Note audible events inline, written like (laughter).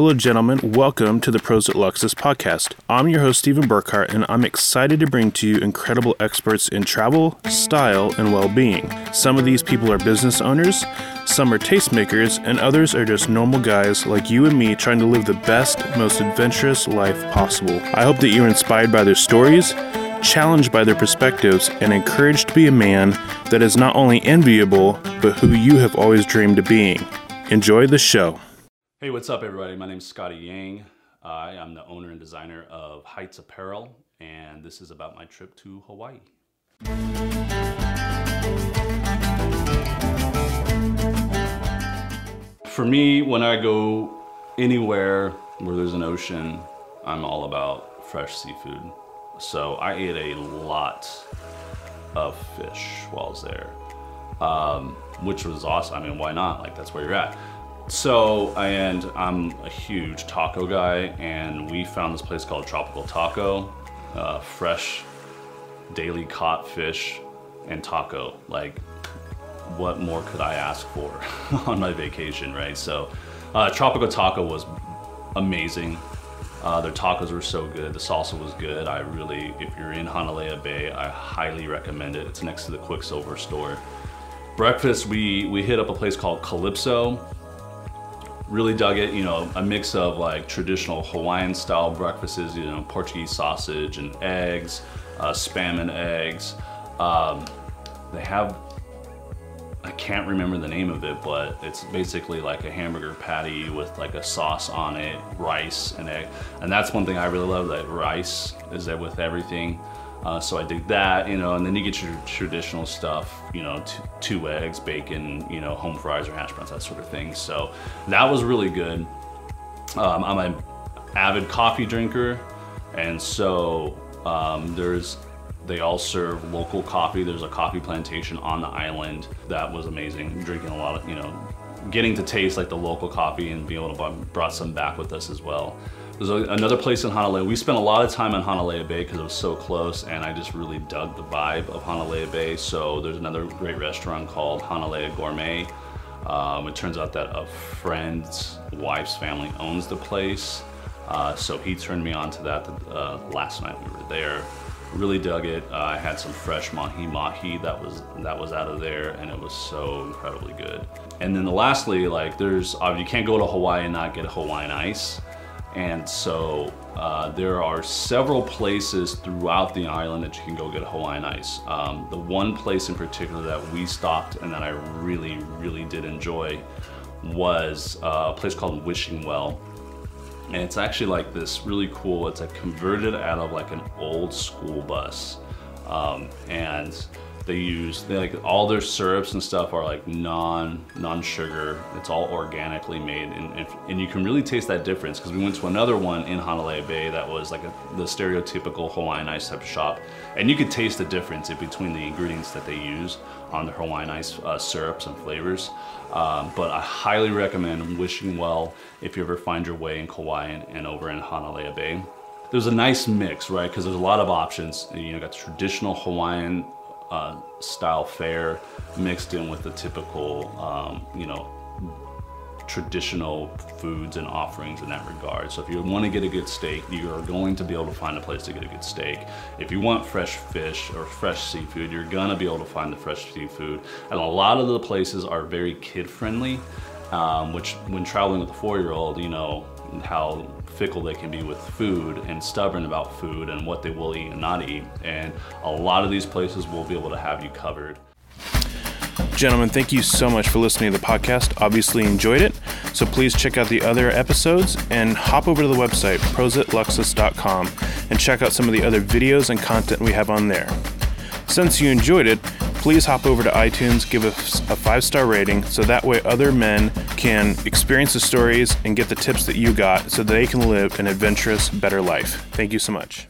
Hello, gentlemen. Welcome to the Pros at Luxus podcast. I'm your host, Stephen Burkhart, and I'm excited to bring to you incredible experts in travel, style, and well being. Some of these people are business owners, some are tastemakers, and others are just normal guys like you and me trying to live the best, most adventurous life possible. I hope that you're inspired by their stories challenged by their perspectives, and encouraged to be a man that is not only enviable, but who you have always dreamed of being. Enjoy the show. Hey, what's up, everybody? My name is Scotty Yang. I am the owner and designer of Heights Apparel, and this is about my trip to Hawaii. For me, when I go anywhere where there's an ocean, I'm all about fresh seafood. So I ate a lot of fish while I was there, um, which was awesome. I mean, why not? Like, that's where you're at. So, and I'm a huge taco guy, and we found this place called Tropical Taco, uh, fresh, daily caught fish and taco. Like, what more could I ask for (laughs) on my vacation, right? So, uh, Tropical Taco was amazing. Uh, their tacos were so good. The salsa was good. I really, if you're in Hanalei Bay, I highly recommend it. It's next to the Quiksilver store. Breakfast, we we hit up a place called Calypso. Really dug it. You know, a mix of like traditional Hawaiian style breakfasts. You know, Portuguese sausage and eggs, uh, spam and eggs. Um, they have I can't remember the name of it, but it's basically like a hamburger patty with like a sauce on it, rice and egg. And that's one thing I really love, that rice is there with everything. Uh, so I did that, you know, and then you get your traditional stuff, you know, two eggs, bacon, you know, home fries or hash browns, that sort of thing. So that was really good. Um, I'm an avid coffee drinker, and so um, there's they all serve local coffee. There's a coffee plantation on the island that was amazing. Drinking a lot of, you know, getting to taste like the local coffee and being able to brought some back with us as well. There's a, another place in Hanalei. We spent a lot of time in Hanalei Bay because it was so close, and I just really dug the vibe of Hanalei Bay. So there's another great restaurant called Hanalei Gourmet. Um, it turns out that a friend's wife's family owns the place, uh, so he turned me on to that uh, last night we were there really dug it. Uh, I had some fresh mahi mahi that was that was out of there, and it was so incredibly good. And then the lastly, like there's uh, you can't go to Hawaii and not get Hawaiian ice, and so uh, there are several places throughout the island that you can go get Hawaiian ice. Um, the one place in particular that we stopped and that I really really did enjoy was uh, a place called Wishing Well and it's actually like this really cool it's like converted out of like an old school bus um, and they use they like all their syrups and stuff are like non non sugar it's all organically made and, and, and you can really taste that difference because we went to another one in Hanalei Bay that was like a, the stereotypical Hawaiian ice type shop and you could taste the difference in between the ingredients that they use on the Hawaiian ice uh, syrups and flavors um, but I highly recommend Wishing Well if you ever find your way in Kauai and, and over in Hanalei Bay there's a nice mix, right? Because there's a lot of options. You know, got traditional Hawaiian uh, style fare mixed in with the typical, um, you know, traditional foods and offerings in that regard. So if you want to get a good steak, you are going to be able to find a place to get a good steak. If you want fresh fish or fresh seafood, you're gonna be able to find the fresh seafood. And a lot of the places are very kid friendly, um, which when traveling with a four-year-old, you know, how fickle they can be with food and stubborn about food and what they will eat and not eat. And a lot of these places will be able to have you covered. Gentlemen, thank you so much for listening to the podcast. Obviously enjoyed it. So please check out the other episodes and hop over to the website, prosatluxus.com, and check out some of the other videos and content we have on there. Since you enjoyed it, please hop over to iTunes, give us a five star rating so that way other men can experience the stories and get the tips that you got so they can live an adventurous, better life. Thank you so much.